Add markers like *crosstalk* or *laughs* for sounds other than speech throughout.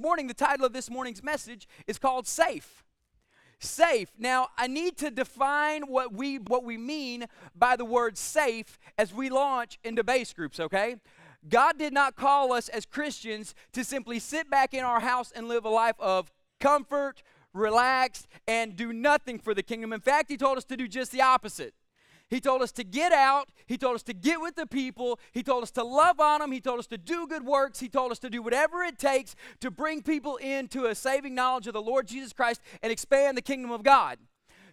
morning, the title of this morning's message is called Safe. Safe. Now, I need to define what we what we mean by the word safe as we launch into base groups, okay? God did not call us as Christians to simply sit back in our house and live a life of comfort, relaxed, and do nothing for the kingdom. In fact, He told us to do just the opposite. He told us to get out. He told us to get with the people. He told us to love on them. He told us to do good works. He told us to do whatever it takes to bring people into a saving knowledge of the Lord Jesus Christ and expand the kingdom of God.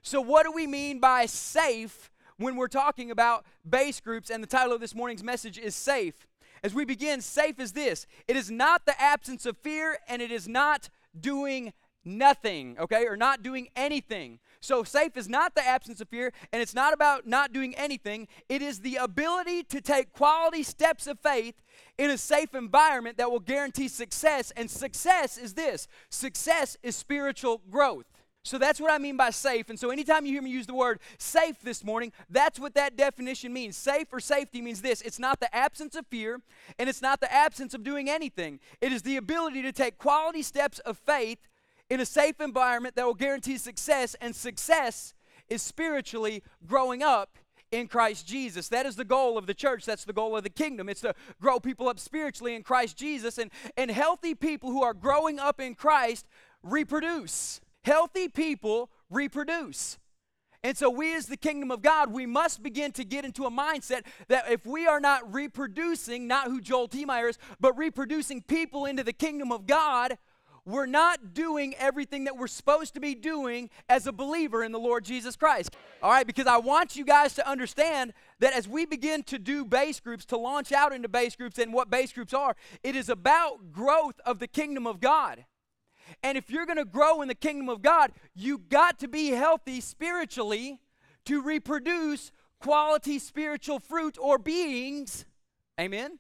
So, what do we mean by safe when we're talking about base groups? And the title of this morning's message is Safe. As we begin, safe is this it is not the absence of fear, and it is not doing nothing, okay, or not doing anything. So, safe is not the absence of fear, and it's not about not doing anything. It is the ability to take quality steps of faith in a safe environment that will guarantee success. And success is this success is spiritual growth. So that's what I mean by safe. And so anytime you hear me use the word safe this morning, that's what that definition means. Safe or safety means this it's not the absence of fear, and it's not the absence of doing anything. It is the ability to take quality steps of faith in a safe environment that will guarantee success, and success is spiritually growing up in Christ Jesus. That is the goal of the church. That's the goal of the kingdom. It's to grow people up spiritually in Christ Jesus. And, and healthy people who are growing up in Christ reproduce. Healthy people reproduce. And so, we as the kingdom of God, we must begin to get into a mindset that if we are not reproducing, not who Joel T. Meyer is, but reproducing people into the kingdom of God, we're not doing everything that we're supposed to be doing as a believer in the Lord Jesus Christ. All right, because I want you guys to understand that as we begin to do base groups, to launch out into base groups and what base groups are, it is about growth of the kingdom of God. And if you're going to grow in the kingdom of God, you got to be healthy spiritually to reproduce quality spiritual fruit or beings. Amen.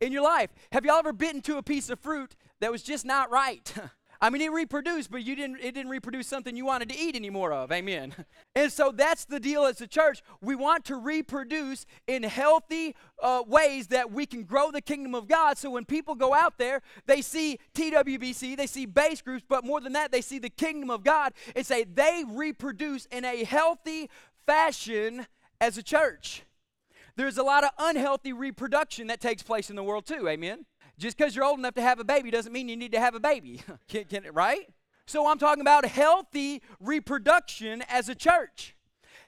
In your life. Have y'all ever bitten to a piece of fruit that was just not right. *laughs* I mean, it reproduced, but you didn't. It didn't reproduce something you wanted to eat anymore of. Amen. *laughs* And so that's the deal as a church. We want to reproduce in healthy uh, ways that we can grow the kingdom of God. So when people go out there, they see TWBC, they see base groups, but more than that, they see the kingdom of God and say they reproduce in a healthy fashion as a church. There's a lot of unhealthy reproduction that takes place in the world too. Amen. Just because you're old enough to have a baby doesn't mean you need to have a baby. *laughs* can, can, right? So I'm talking about healthy reproduction as a church.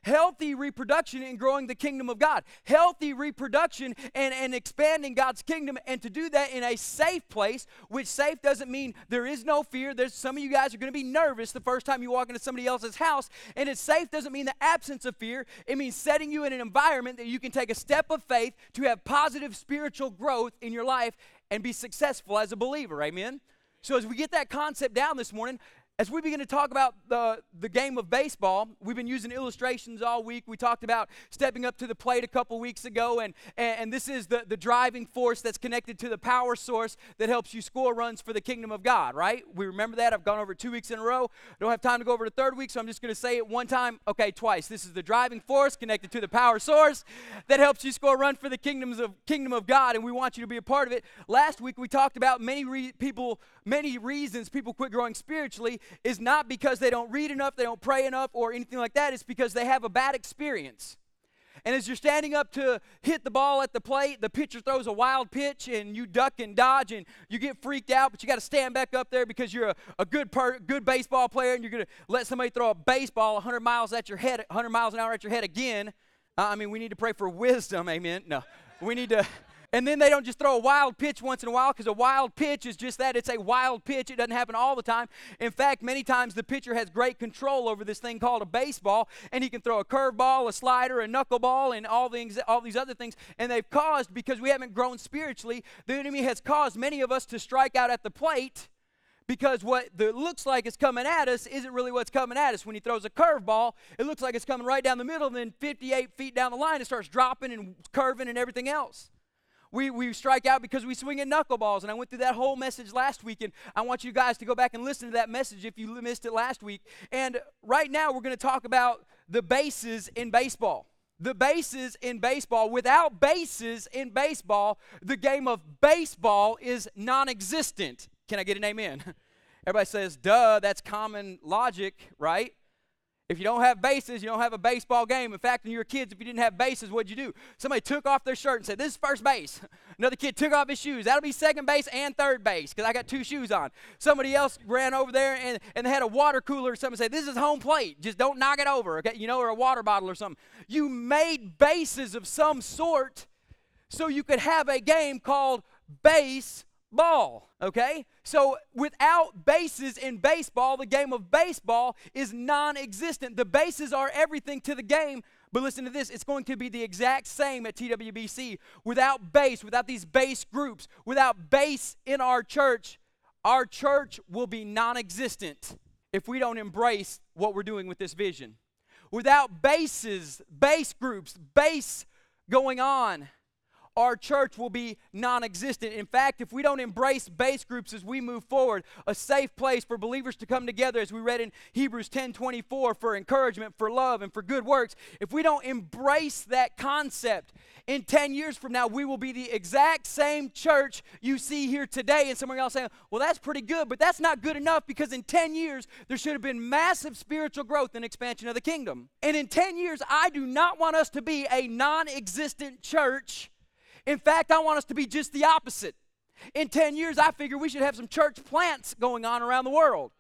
Healthy reproduction in growing the kingdom of God. Healthy reproduction and, and expanding God's kingdom, and to do that in a safe place, which safe doesn't mean there is no fear. There's some of you guys are going to be nervous the first time you walk into somebody else's house. And it's safe doesn't mean the absence of fear. It means setting you in an environment that you can take a step of faith to have positive spiritual growth in your life and be successful as a believer. Amen? So, as we get that concept down this morning, as we begin to talk about the, the game of baseball, we've been using illustrations all week. We talked about stepping up to the plate a couple weeks ago, and, and, and, this is the, the driving force that's connected to the power source that helps you score runs for the kingdom of God, right? We remember that. I've gone over two weeks in a row. I don't have time to go over the third week, so I'm just going to say it one time, okay, twice. This is the driving force connected to the power source that helps you score run for the kingdoms of kingdom of God, and we want you to be a part of it. Last week we talked about many re- people, many reasons people quit growing spiritually is not because they don't read enough, they don't pray enough, or anything like that. It's because they have a bad experience. And as you're standing up to hit the ball at the plate, the pitcher throws a wild pitch and you duck and dodge and you get freaked out, but you got to stand back up there because you're a, a good per, good baseball player and you're going to let somebody throw a baseball 100 miles at your head, 100 miles an hour at your head again. Uh, I mean, we need to pray for wisdom, amen. No, we need to and then they don't just throw a wild pitch once in a while because a wild pitch is just that. It's a wild pitch. It doesn't happen all the time. In fact, many times the pitcher has great control over this thing called a baseball, and he can throw a curveball, a slider, a knuckleball, and all all these other things. And they've caused, because we haven't grown spiritually, the enemy has caused many of us to strike out at the plate because what the, looks like is coming at us isn't really what's coming at us. When he throws a curveball, it looks like it's coming right down the middle, and then 58 feet down the line, it starts dropping and curving and everything else. We, we strike out because we swing at knuckleballs. And I went through that whole message last week, and I want you guys to go back and listen to that message if you missed it last week. And right now, we're going to talk about the bases in baseball. The bases in baseball. Without bases in baseball, the game of baseball is non existent. Can I get an amen? *laughs* Everybody says, duh, that's common logic, right? If you don't have bases, you don't have a baseball game. In fact, when you were kids, if you didn't have bases, what'd you do? Somebody took off their shirt and said, This is first base. *laughs* Another kid took off his shoes. That'll be second base and third base because I got two shoes on. Somebody else ran over there and, and they had a water cooler or something. Said, This is home plate. Just don't knock it over, okay? You know, or a water bottle or something. You made bases of some sort so you could have a game called base ball, okay? So without bases in baseball, the game of baseball is non existent. The bases are everything to the game. But listen to this it's going to be the exact same at TWBC. Without base, without these base groups, without base in our church, our church will be non existent if we don't embrace what we're doing with this vision. Without bases, base groups, base going on, our church will be non existent. In fact, if we don't embrace base groups as we move forward, a safe place for believers to come together, as we read in Hebrews 10 24, for encouragement, for love, and for good works, if we don't embrace that concept, in 10 years from now, we will be the exact same church you see here today. And some of y'all saying, well, that's pretty good, but that's not good enough because in 10 years, there should have been massive spiritual growth and expansion of the kingdom. And in 10 years, I do not want us to be a non existent church in fact, I want us to be just the opposite. In 10 years, I figure we should have some church plants going on around the world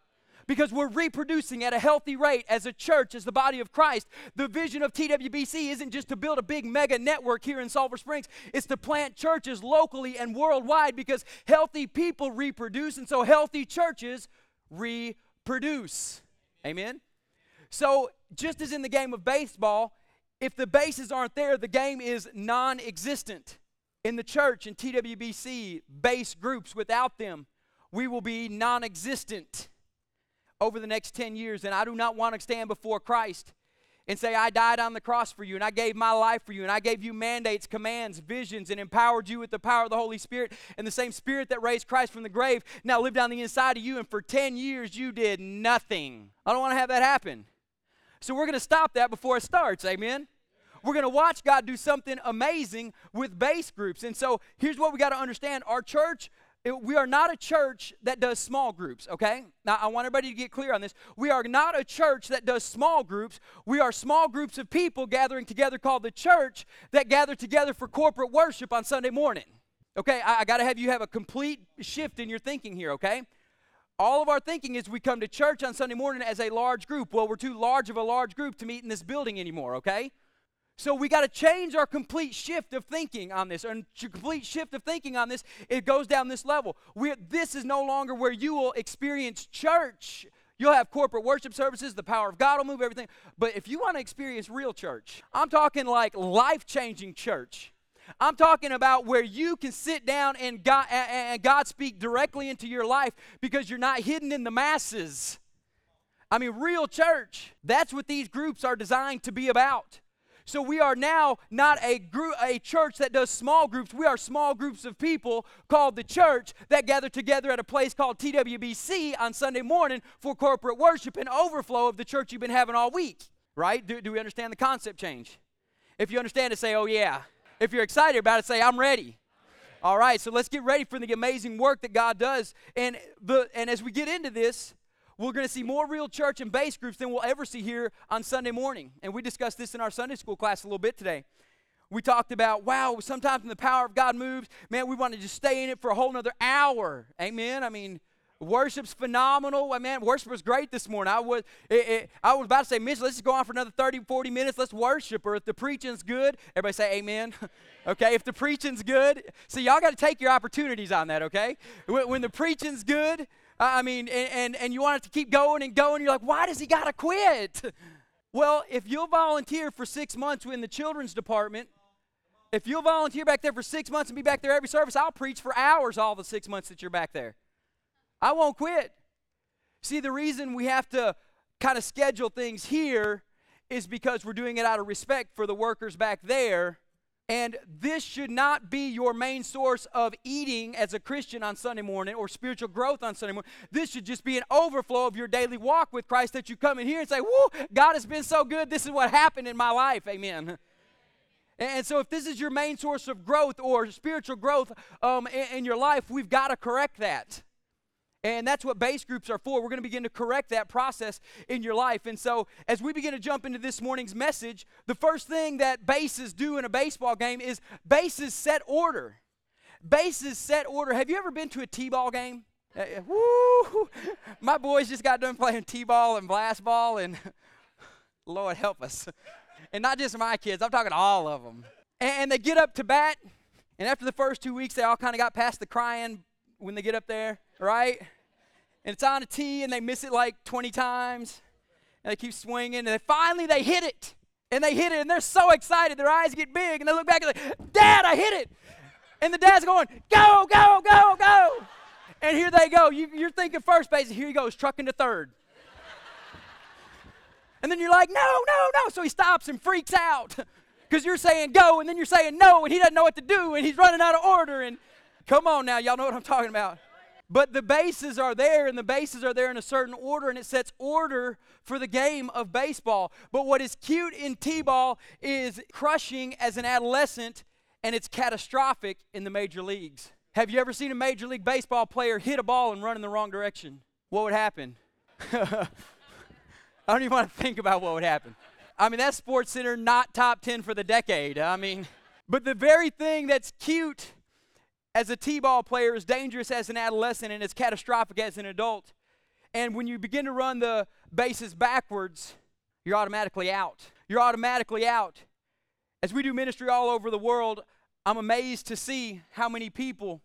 because we're reproducing at a healthy rate as a church, as the body of Christ. The vision of TWBC isn't just to build a big mega network here in Sulphur Springs, it's to plant churches locally and worldwide because healthy people reproduce, and so healthy churches reproduce. Amen? So, just as in the game of baseball, if the bases aren't there, the game is non existent in the church in TWBC base groups without them, we will be non existent over the next 10 years. And I do not want to stand before Christ and say, I died on the cross for you, and I gave my life for you, and I gave you mandates, commands, visions, and empowered you with the power of the Holy Spirit. And the same Spirit that raised Christ from the grave now lived on the inside of you, and for 10 years you did nothing. I don't want to have that happen. So we're going to stop that before it starts. Amen. We're going to watch God do something amazing with base groups. And so here's what we got to understand our church. We are not a church that does small groups, okay? Now, I want everybody to get clear on this. We are not a church that does small groups. We are small groups of people gathering together called the church that gather together for corporate worship on Sunday morning. Okay, I, I got to have you have a complete shift in your thinking here, okay? All of our thinking is we come to church on Sunday morning as a large group. Well, we're too large of a large group to meet in this building anymore, okay? So we got to change our complete shift of thinking on this. And complete shift of thinking on this, it goes down this level. We, this is no longer where you will experience church. You'll have corporate worship services, the power of God will move everything. But if you want to experience real church, I'm talking like life changing church. I'm talking about where you can sit down and God, and God speak directly into your life because you're not hidden in the masses. I mean, real church. That's what these groups are designed to be about. So we are now not a group, a church that does small groups. We are small groups of people called the church that gather together at a place called TWBC on Sunday morning for corporate worship and overflow of the church you've been having all week. Right? Do, do we understand the concept change? If you understand it, say, oh yeah. If you're excited about it, say, I'm ready. All right, so let's get ready for the amazing work that God does. And the and as we get into this, we're going to see more real church and base groups than we'll ever see here on Sunday morning. And we discussed this in our Sunday school class a little bit today. We talked about, wow, sometimes when the power of God moves, man, we want to just stay in it for a whole nother hour. Amen. I mean, worship's phenomenal. I mean, worship was great this morning. I was, it, it, I was about to say, Mitch, let's just go on for another 30, 40 minutes. Let's worship. Or if the preaching's good, everybody say amen. *laughs* okay, if the preaching's good. See, y'all got to take your opportunities on that, okay? When, when the preaching's good, I mean, and, and, and you want it to keep going and going. You're like, why does he got to quit? *laughs* Well, if you'll volunteer for six months in the children's department, if you'll volunteer back there for six months and be back there every service, I'll preach for hours all the six months that you're back there. I won't quit. See, the reason we have to kind of schedule things here is because we're doing it out of respect for the workers back there and this should not be your main source of eating as a Christian on Sunday morning or spiritual growth on Sunday morning. This should just be an overflow of your daily walk with Christ that you come in here and say, Whoa, God has been so good. This is what happened in my life. Amen. And so, if this is your main source of growth or spiritual growth um, in, in your life, we've got to correct that. And that's what base groups are for. We're going to begin to correct that process in your life. And so, as we begin to jump into this morning's message, the first thing that bases do in a baseball game is bases set order. Bases set order. Have you ever been to a T ball game? Uh, uh, woo! My boys just got done playing T ball and blast ball, and *laughs* Lord help us. And not just my kids, I'm talking all of them. And they get up to bat, and after the first two weeks, they all kind of got past the crying when they get up there, right? And it's on a tee, and they miss it like 20 times, and they keep swinging, and then finally they hit it. And they hit it, and they're so excited. Their eyes get big, and they look back and they're like, Dad, I hit it. And the dad's going, Go, go, go, go. And here they go. You, are thinking first base, and here he goes, trucking to third. and then you're like, No, no, no. So he stops and freaks out because you're saying go, and then you're saying no, and he doesn't know what to do, and he's running out of order. And come on now, y'all know what I'm talking about. But the bases are there, and the bases are there in a certain order, and it sets order for the game of baseball. But what is cute in T ball is crushing as an adolescent, and it's catastrophic in the major leagues. Have you ever seen a Major League Baseball player hit a ball and run in the wrong direction? What would happen? *laughs* I don't even want to think about what would happen. I mean, that's SportsCenter not top 10 for the decade. I mean, but the very thing that's cute as a T ball player is dangerous as an adolescent and it's catastrophic as an adult. And when you begin to run the bases backwards, you're automatically out. You're automatically out. As we do ministry all over the world, I'm amazed to see how many people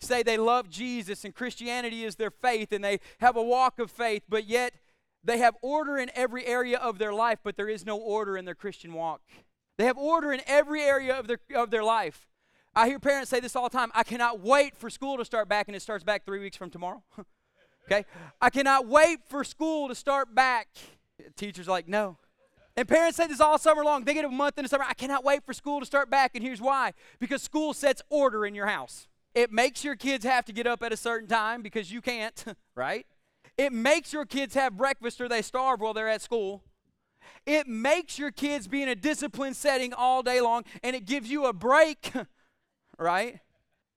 say they love Jesus and Christianity is their faith and they have a walk of faith, but yet they have order in every area of their life, but there is no order in their Christian walk. They have order in every area of their, of their life. I hear parents say this all the time I cannot wait for school to start back, and it starts back three weeks from tomorrow. *laughs* okay? I cannot wait for school to start back. Teachers like, no. And parents say this all summer long. They get a month in the summer. I cannot wait for school to start back. And here's why because school sets order in your house. It makes your kids have to get up at a certain time because you can't, *laughs* right? It makes your kids have breakfast or they starve while they're at school. It makes your kids be in a disciplined setting all day long and it gives you a break, *laughs* right?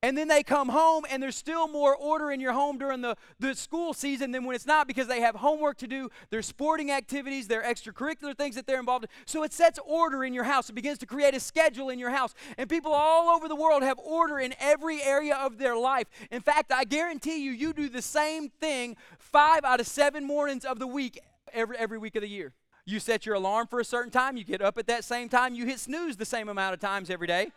And then they come home and there's still more order in your home during the, the school season than when it's not because they have homework to do, their sporting activities, their extracurricular things that they're involved in. So it sets order in your house. It begins to create a schedule in your house. And people all over the world have order in every area of their life. In fact, I guarantee you, you do the same thing five out of seven mornings of the week every, every week of the year. You set your alarm for a certain time, you get up at that same time, you hit snooze the same amount of times every day.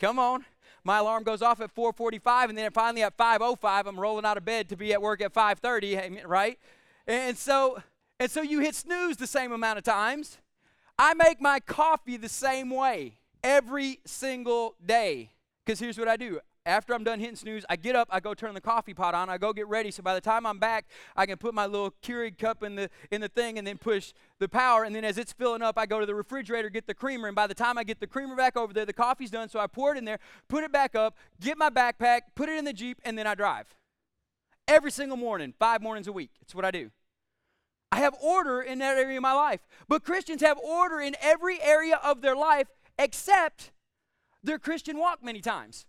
Come on my alarm goes off at 4:45, and then finally at 5:05, I'm rolling out of bed to be at work at 5:30, right? And so, and so you hit snooze the same amount of times. I make my coffee the same way every single day. Because here's what I do after I'm done hitting snooze, I get up, I go turn the coffee pot on, I go get ready. So by the time I'm back, I can put my little Keurig cup in the in the thing and then push the power. And then as it's filling up, I go to the refrigerator, get the creamer. And by the time I get the creamer back over there, the coffee's done. So I pour it in there, put it back up, get my backpack, put it in the Jeep, and then I drive. Every single morning, five mornings a week. It's what I do. I have order in that area of my life. But Christians have order in every area of their life except their Christian walk many times.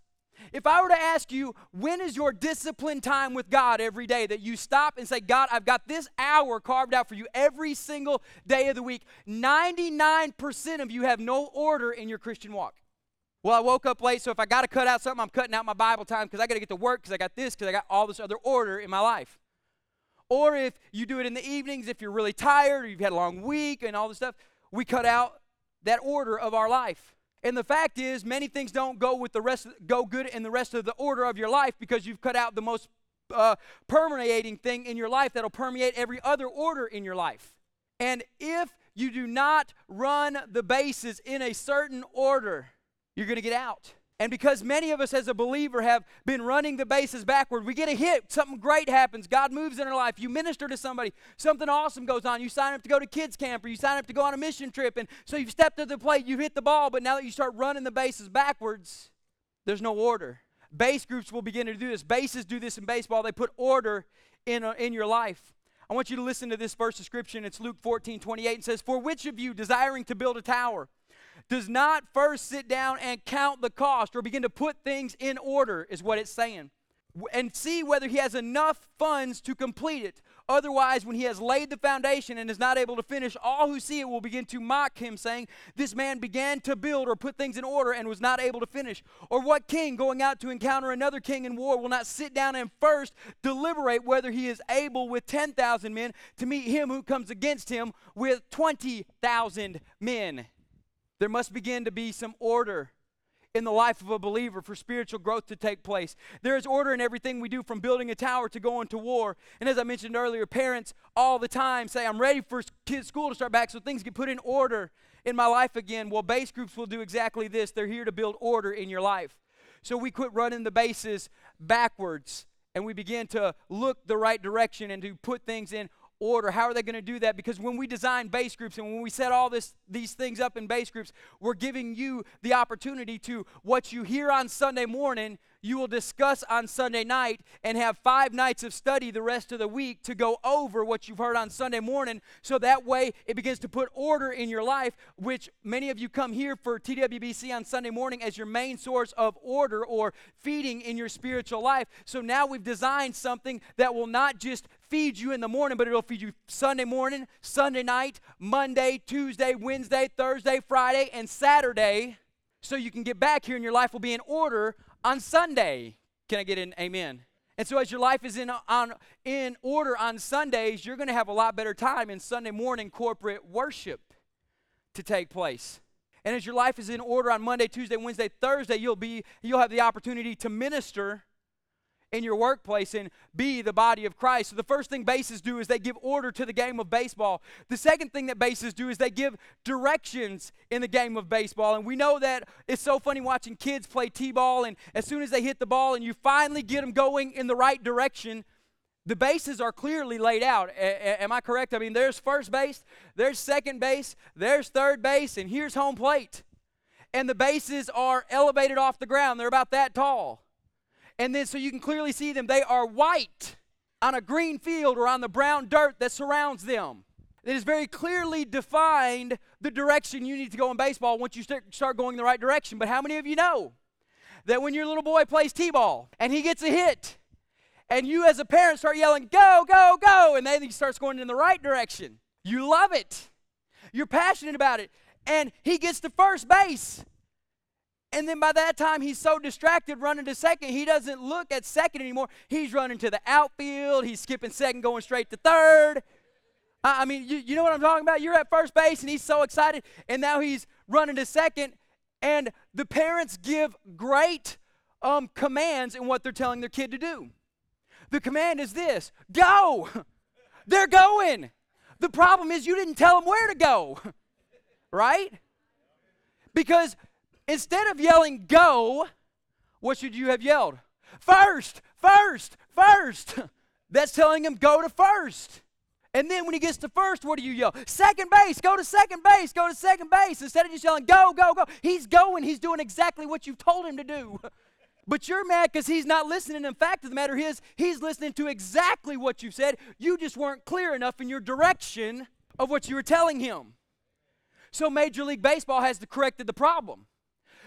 If I were to ask you, when is your discipline time with God every day that you stop and say, God, I've got this hour carved out for you every single day of the week, 99% of you have no order in your Christian walk. Well, I woke up late, so if I got to cut out something, I'm cutting out my Bible time because I got to get to work because I got this, because I got all this other order in my life. Or if you do it in the evenings, if you're really tired or you've had a long week and all this stuff, we cut out that order of our life. And the fact is, many things don't go with the rest, go good in the rest of the order of your life because you've cut out the most uh, permeating thing in your life that'll permeate every other order in your life. And if you do not run the bases in a certain order, you're going to get out. And because many of us as a believer have been running the bases backward, we get a hit, something great happens, God moves in our life, you minister to somebody, something awesome goes on, you sign up to go to kids camp or you sign up to go on a mission trip, and so you've stepped to the plate, you hit the ball, but now that you start running the bases backwards, there's no order. Base groups will begin to do this. Bases do this in baseball. They put order in, a, in your life. I want you to listen to this verse of description. It's Luke 14, 28, and says, For which of you desiring to build a tower does not first sit down and count the cost or begin to put things in order, is what it's saying. and see whether he has enough funds to complete it. Otherwise, when he has laid the foundation and is not able to finish, all who see it will begin to mock him, saying, This man began to build or put things in order and was not able to finish. Or what king going out to encounter another king in war will not sit down and first deliberate whether he is able with 10,000 men to meet him who comes against him with 20,000 men? There must begin to be some order in the life of a believer for spiritual growth to take place. There is order in everything we do from building a tower to going to war. And as I mentioned earlier, parents all the time say, I'm ready for kids' school to start back so things get put in order in my life again. Well, base groups will do exactly this. They're here to build order in your life. So we quit running the bases backwards and we begin to look the right direction and to put things in order. How are they going to do that? Because when we design base groups and when we set all this these things up in base groups, we're giving you the opportunity to what you hear on Sunday morning, you will discuss on Sunday night and have five nights of study the rest of the week to go over what you've heard on Sunday morning. So that way it begins to put order in your life, which many of you come here for TWBC on Sunday morning as your main source of order or feeding in your spiritual life. So now we've designed something that will not just feed you in the morning, but it'll feed you Sunday morning, Sunday night, Monday, Tuesday, Wednesday, Thursday, Friday, and Saturday. So you can get back here and your life will be in order on Sunday. Can I get an amen? And so as your life is in on in order on Sundays, you're going to have a lot better time in Sunday morning corporate worship to take place. And as your life is in order on Monday, Tuesday, Wednesday, Thursday, you'll be you'll have the opportunity to minister in your workplace and be the body of Christ. So the first thing bases do is they give order to the game of baseball. The second thing that bases do is they give directions in the game of baseball. And we know that it's so funny watching kids play T-ball and as soon as they hit the ball and you finally get them going in the right direction, the bases are clearly laid out. A- am I correct? I mean, there's first base, there's second base, there's third base, and here's home plate. And the bases are elevated off the ground. They're about that tall. And then so you can clearly see them, they are white on a green field or on the brown dirt that surrounds them. It is very clearly defined the direction you need to go in baseball once you start going the right direction. But how many of you know that when your little boy plays T ball and he gets a hit, and you as a parent start yelling, go, go, go, and then he starts going in the right direction? You love it. You're passionate about it. And he gets to first base. And then by that time, he's so distracted running to second, he doesn't look at second anymore. He's running to the outfield. He's skipping second, going straight to third. I mean, you, you know what I'm talking about? You're at first base, and he's so excited. And now he's running to second. And the parents give great um, commands in what they're telling their kid to do. The command is this go. *laughs* They're going. The problem is you didn't tell them where to go, *laughs* right? Because Instead of yelling, go, what should you have yelled? First, first, first. *laughs* That's telling him, go to first. And then when he gets to first, what do you yell? Second base, go to second base, go to second base. Instead of just yelling, go, go, go, he's going. He's doing exactly what you've told him to do. *laughs* But you're mad because he's not listening. The fact of the matter is, he's listening to exactly what you said. You just weren't clear enough in your direction of what you were telling him. So Major League Baseball has corrected the problem.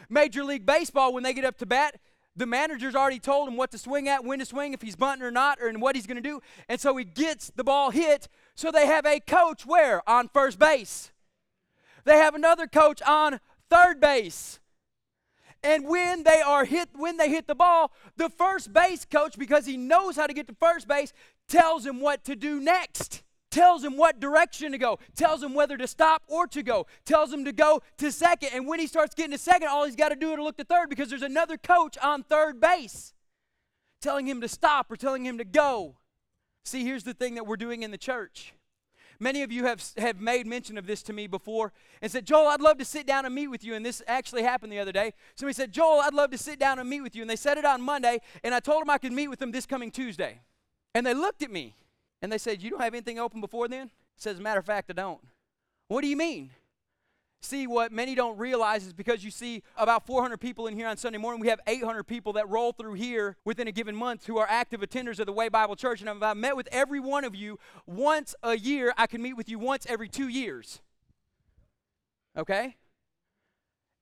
Major League Baseball, when they get up to bat, the manager's already told him what to swing at, when to swing, if he's bunting or not, or and what he's going to do. And so he gets the ball hit. So they have a coach where? On first base. They have another coach on third base. And when they are hit, when they hit the ball, the first base coach, because he knows how to get to first base, tells him what to do next tells him what direction to go, tells him whether to stop or to go, tells him to go to second. And when he starts getting to second, all he's got to do is look to third because there's another coach on third base telling him to stop or telling him to go. See, here's the thing that we're doing in the church. Many of you have, have made mention of this to me before and said, Joel, I'd love to sit down and meet with you. And this actually happened the other day. Somebody said, Joel, I'd love to sit down and meet with you. And they said it on Monday, and I told them I could meet with them this coming Tuesday. And they looked at me and they said, You don't have anything open before then? says, As a matter of fact, I don't. What do you mean? See, what many don't realize is because you see about 400 people in here on Sunday morning, we have 800 people that roll through here within a given month who are active attenders of the Way Bible Church. And if I met with every one of you once a year, I can meet with you once every two years. Okay?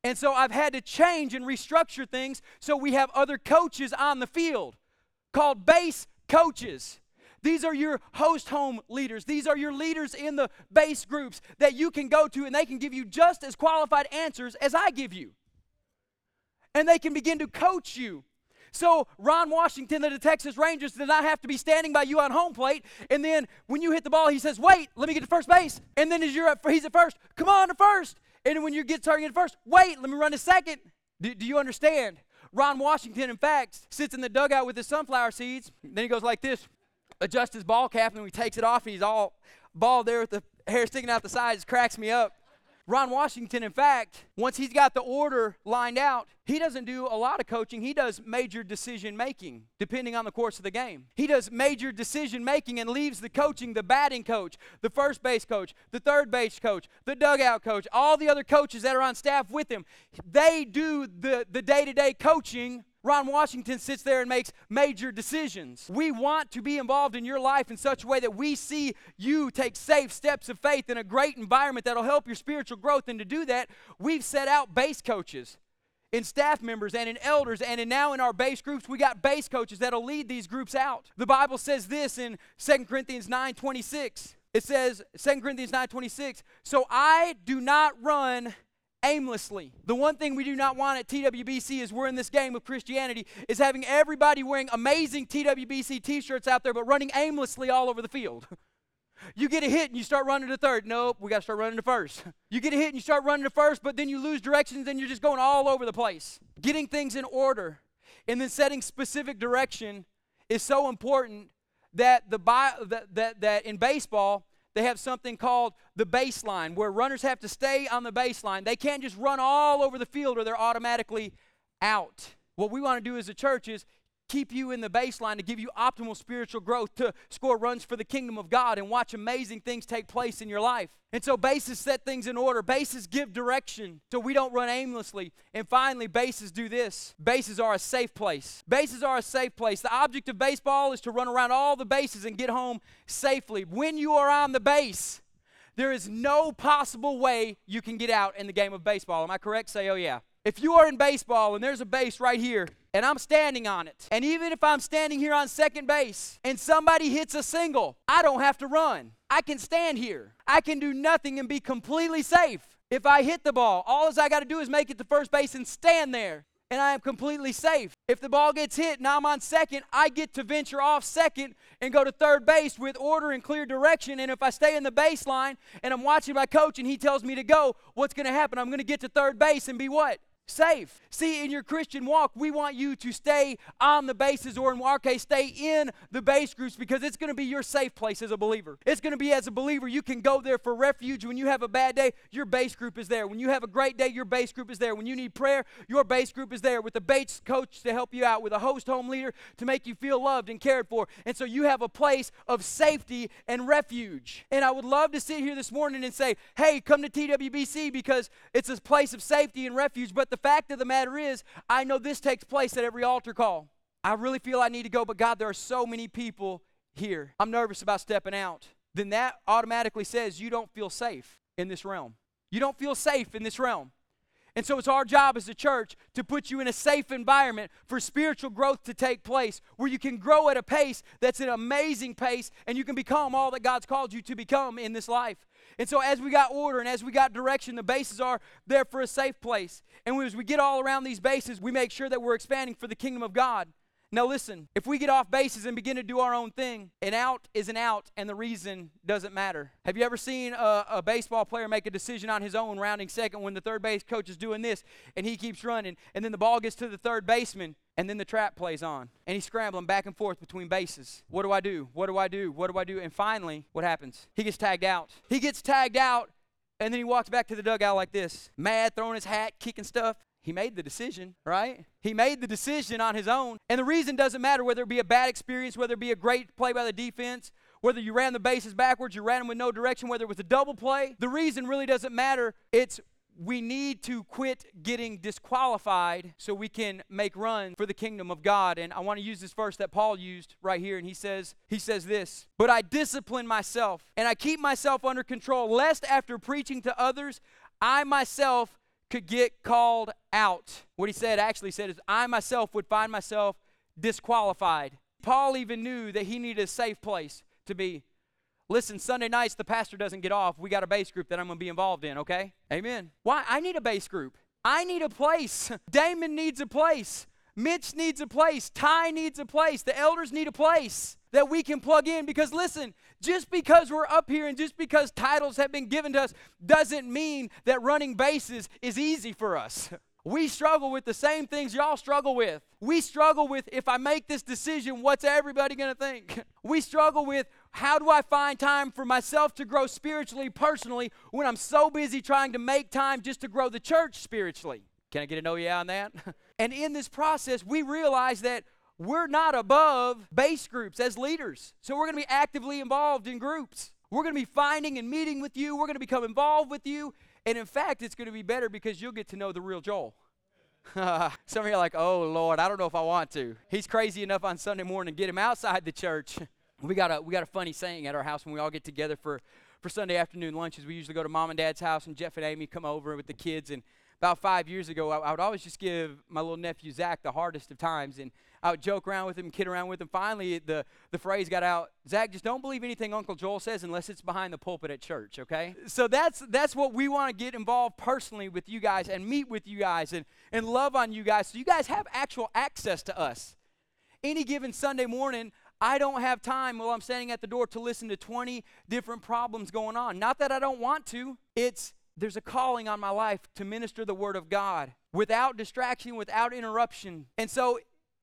And so I've had to change and restructure things so we have other coaches on the field. called base coaches. These are your host home leaders. These are your leaders in the base groups that you can go to, and they can give you just as qualified answers as I give you. And they can begin to coach you. So, Ron Washington the Texas Rangers did not have to be standing by you on home plate. And then when you hit the ball, he says, Wait, let me get to first base. And then as you're up, he's at first, come on to first. And when you get at first, wait, let me run to second. Do, do you understand? Ron Washington, in fact, sits in the dugout with his sunflower seeds. Then he goes like this, adjusts his ball cap, and he takes it off, and he's all bald there with the hair sticking out the sides. Cracks me up. Ron Washington, in fact, once he's got the order lined out, he doesn't do a lot of coaching. He does major decision making, depending on the course of the game. He does major decision making and leaves the coaching, the batting coach, the first base coach, the third base coach, the dugout coach, all the other coaches that are on staff with him. They do the, the day-to-day coaching Ron Washington sits there and makes major decisions. We want to be involved in your life in such a way that we see you take safe steps of faith in a great environment that'll help your spiritual growth. And to do that, we've set out base coaches in staff members and in elders and in now in our base groups we got base coaches that'll lead these groups out the bible says this in 2 corinthians 9 26 it says 2 corinthians 9 26 so i do not run aimlessly. The one thing we do not want at TWBC is we're in this game of Christianity is having everybody wearing amazing TWBC t-shirts out there but running aimlessly all over the field. *laughs* You get a hit and you start running to third. Nope, we got to start running to first. *laughs* You get a hit and you start running to first, but then you lose directions and you're just going all over the place. Getting things in order and then setting specific direction is so important that the that, that, that in baseball they have something called the baseline, where runners have to stay on the baseline. They can't just run all over the field or they're automatically out. What we want to do as a church is keep you in the baseline to give you optimal spiritual growth to score runs for the kingdom of God and watch amazing things take place in your life. And so bases set things in order. Bases give direction so we don't run aimlessly. And finally, bases do this. Bases are a safe place. Bases are a safe place. The object of baseball is to run around all the bases and get home safely. When you are on the base, there is no possible way you can get out in the game of baseball. Am I correct? Say, oh yeah. If you are in baseball and there's a base right here, and I'm standing on it. And even if I'm standing here on second base and somebody hits a single, I don't have to run. I can stand here. I can do nothing and be completely safe. If I hit the ball, all I got to do is make it to first base and stand there. And I am completely safe. If the ball gets hit and I'm on second, I get to venture off second and go to third base with order and clear direction. And if I stay in the baseline and I'm watching my coach and he tells me to go, what's going to happen? I'm going to get to third base and be what? Safe. See, in your Christian walk, we want you to stay on the bases, or in our case, stay in the base groups because it's going to be your safe place as a believer. It's going to be as a believer, you can go there for refuge. When you have a bad day, your base group is there. When you have a great day, your base group is there. When you need prayer, your base group is there with a base coach to help you out, with a host home leader to make you feel loved and cared for. And so you have a place of safety and refuge. And I would love to sit here this morning and say, hey, come to TWBC because it's a place of safety and refuge. But the fact of the matter is, I know this takes place at every altar call. I really feel I need to go, but God, there are so many people here. I'm nervous about stepping out. Then that automatically says you don't feel safe in this realm. You don't feel safe in this realm. And so it's our job as a church to put you in a safe environment for spiritual growth to take place, where you can grow at a pace that's an amazing pace and you can become all that God's called you to become in this life. And so, as we got order and as we got direction, the bases are there for a safe place. And as we get all around these bases, we make sure that we're expanding for the kingdom of God. Now, listen, if we get off bases and begin to do our own thing, an out is an out, and the reason doesn't matter. Have you ever seen a, a, baseball player make a decision on his own, rounding second, when the third base coach is doing this, and he keeps running, and then the ball gets to the third baseman, and then the trap plays on, and he's scrambling back and forth between bases? What do I do? What do I do? What do I do? And finally, what happens? He gets tagged out. He gets tagged out, and then he walks back to the dugout like this, mad, throwing his hat, kicking stuff. He made the decision, right? He made the decision on his own. And the reason doesn't matter whether it be a bad experience, whether it be a great play by the defense, whether you ran the bases backwards, you ran them with no direction, whether it was a double play. The reason really doesn't matter. It's we need to quit getting disqualified so we can make run for the kingdom of God. And I want to use this verse that Paul used right here and he says he says this, "But I discipline myself and I keep myself under control lest after preaching to others I myself could get called out. What he said actually said is, I myself would find myself disqualified. Paul even knew that he needed a safe place to be. Listen, Sunday nights, the pastor doesn't get off. We got a base group that I'm going to be involved in, okay? Amen. Why? I need a base group. I need a place. *laughs* Damon needs a place. Mitch needs a place. Ty needs a place. The elders need a place that we can plug in because listen, just because we're up here and just because titles have been given to us doesn't mean that running bases is easy for us. *laughs* We struggle with the same things y'all struggle with. We struggle with if I make this decision, what's everybody going to think? *laughs* We struggle with how do I find time for myself to grow spiritually, personally, when I'm so busy trying to make time just to grow the church spiritually? Can I get an oh yeah on that? *laughs* and in this process, we realize that we're not above base groups as leaders. So we're going to be actively involved in groups. We're going to be finding and meeting with you. We're going to become involved with you. And in fact, it's going to be better because you'll get to know the real Joel. *laughs* Some of you are like, oh, Lord, I don't know if I want to. He's crazy enough on Sunday morning. To get him outside the church. *laughs* we, got a, we got a funny saying at our house when we all get together for, for Sunday afternoon lunches. We usually go to mom and dad's house, and Jeff and Amy come over with the kids. And about five years ago, I, I would always just give my little nephew Zach the hardest of times. And I would joke around with him, kid around with him. Finally, the, the phrase got out Zach, just don't believe anything Uncle Joel says unless it's behind the pulpit at church, okay? So that's, that's what we want to get involved personally with you guys and meet with you guys and, and love on you guys so you guys have actual access to us. Any given Sunday morning, I don't have time while I'm standing at the door to listen to 20 different problems going on. Not that I don't want to, it's there's a calling on my life to minister the word of God without distraction, without interruption. And so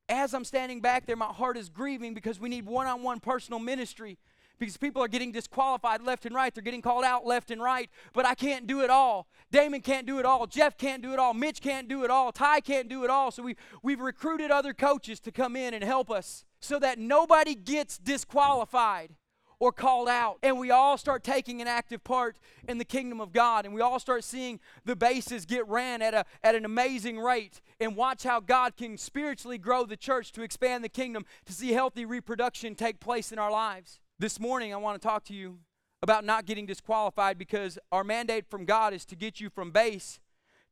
as I'm standing back there, my heart is grieving because we need one on one personal ministry because people are getting disqualified left and right. They're getting called out left and right, but I can't do it all. Damon can't do it all. Jeff can't do it all. Mitch can't do it all. Ty can't do it all. So we, we've recruited other coaches to come in and help us so that nobody gets disqualified or called out. And we all start taking an active part in the kingdom of God. And we all start seeing the bases get ran at, a, at an amazing rate. And watch how God can spiritually grow the church to expand the kingdom, to see healthy reproduction take place in our lives. This morning, I want to talk to you about not getting disqualified because our mandate from God is to get you from base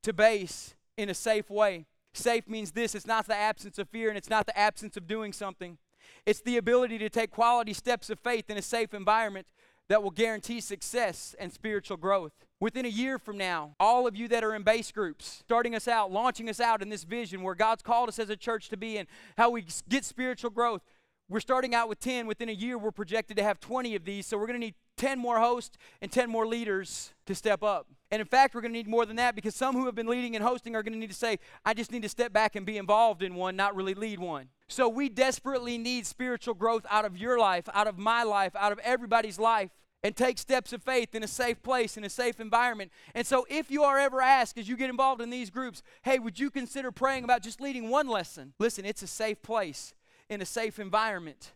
to base in a safe way. Safe means this it's not the absence of fear and it's not the absence of doing something. It's the ability to take quality steps of faith in a safe environment that will guarantee success and spiritual growth. Within a year from now, all of you that are in base groups, starting us out, launching us out in this vision where God's called us as a church to be and how we get spiritual growth, we're starting out with 10. Within a year, we're projected to have 20 of these. So we're going to need 10 more hosts and 10 more leaders to step up. And in fact, we're going to need more than that because some who have been leading and hosting are going to need to say, I just need to step back and be involved in one, not really lead one. So we desperately need spiritual growth out of your life, out of my life, out of everybody's life. And take steps of faith in a safe place, in a safe environment. And so, if you are ever asked as you get involved in these groups, hey, would you consider praying about just leading one lesson? Listen, it's a safe place, in a safe environment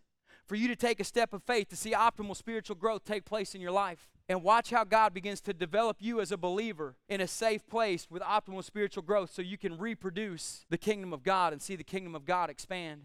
for you to take a step of faith to see optimal spiritual growth take place in your life. And watch how God begins to develop you as a believer in a safe place with optimal spiritual growth so you can reproduce the kingdom of God and see the kingdom of God expand.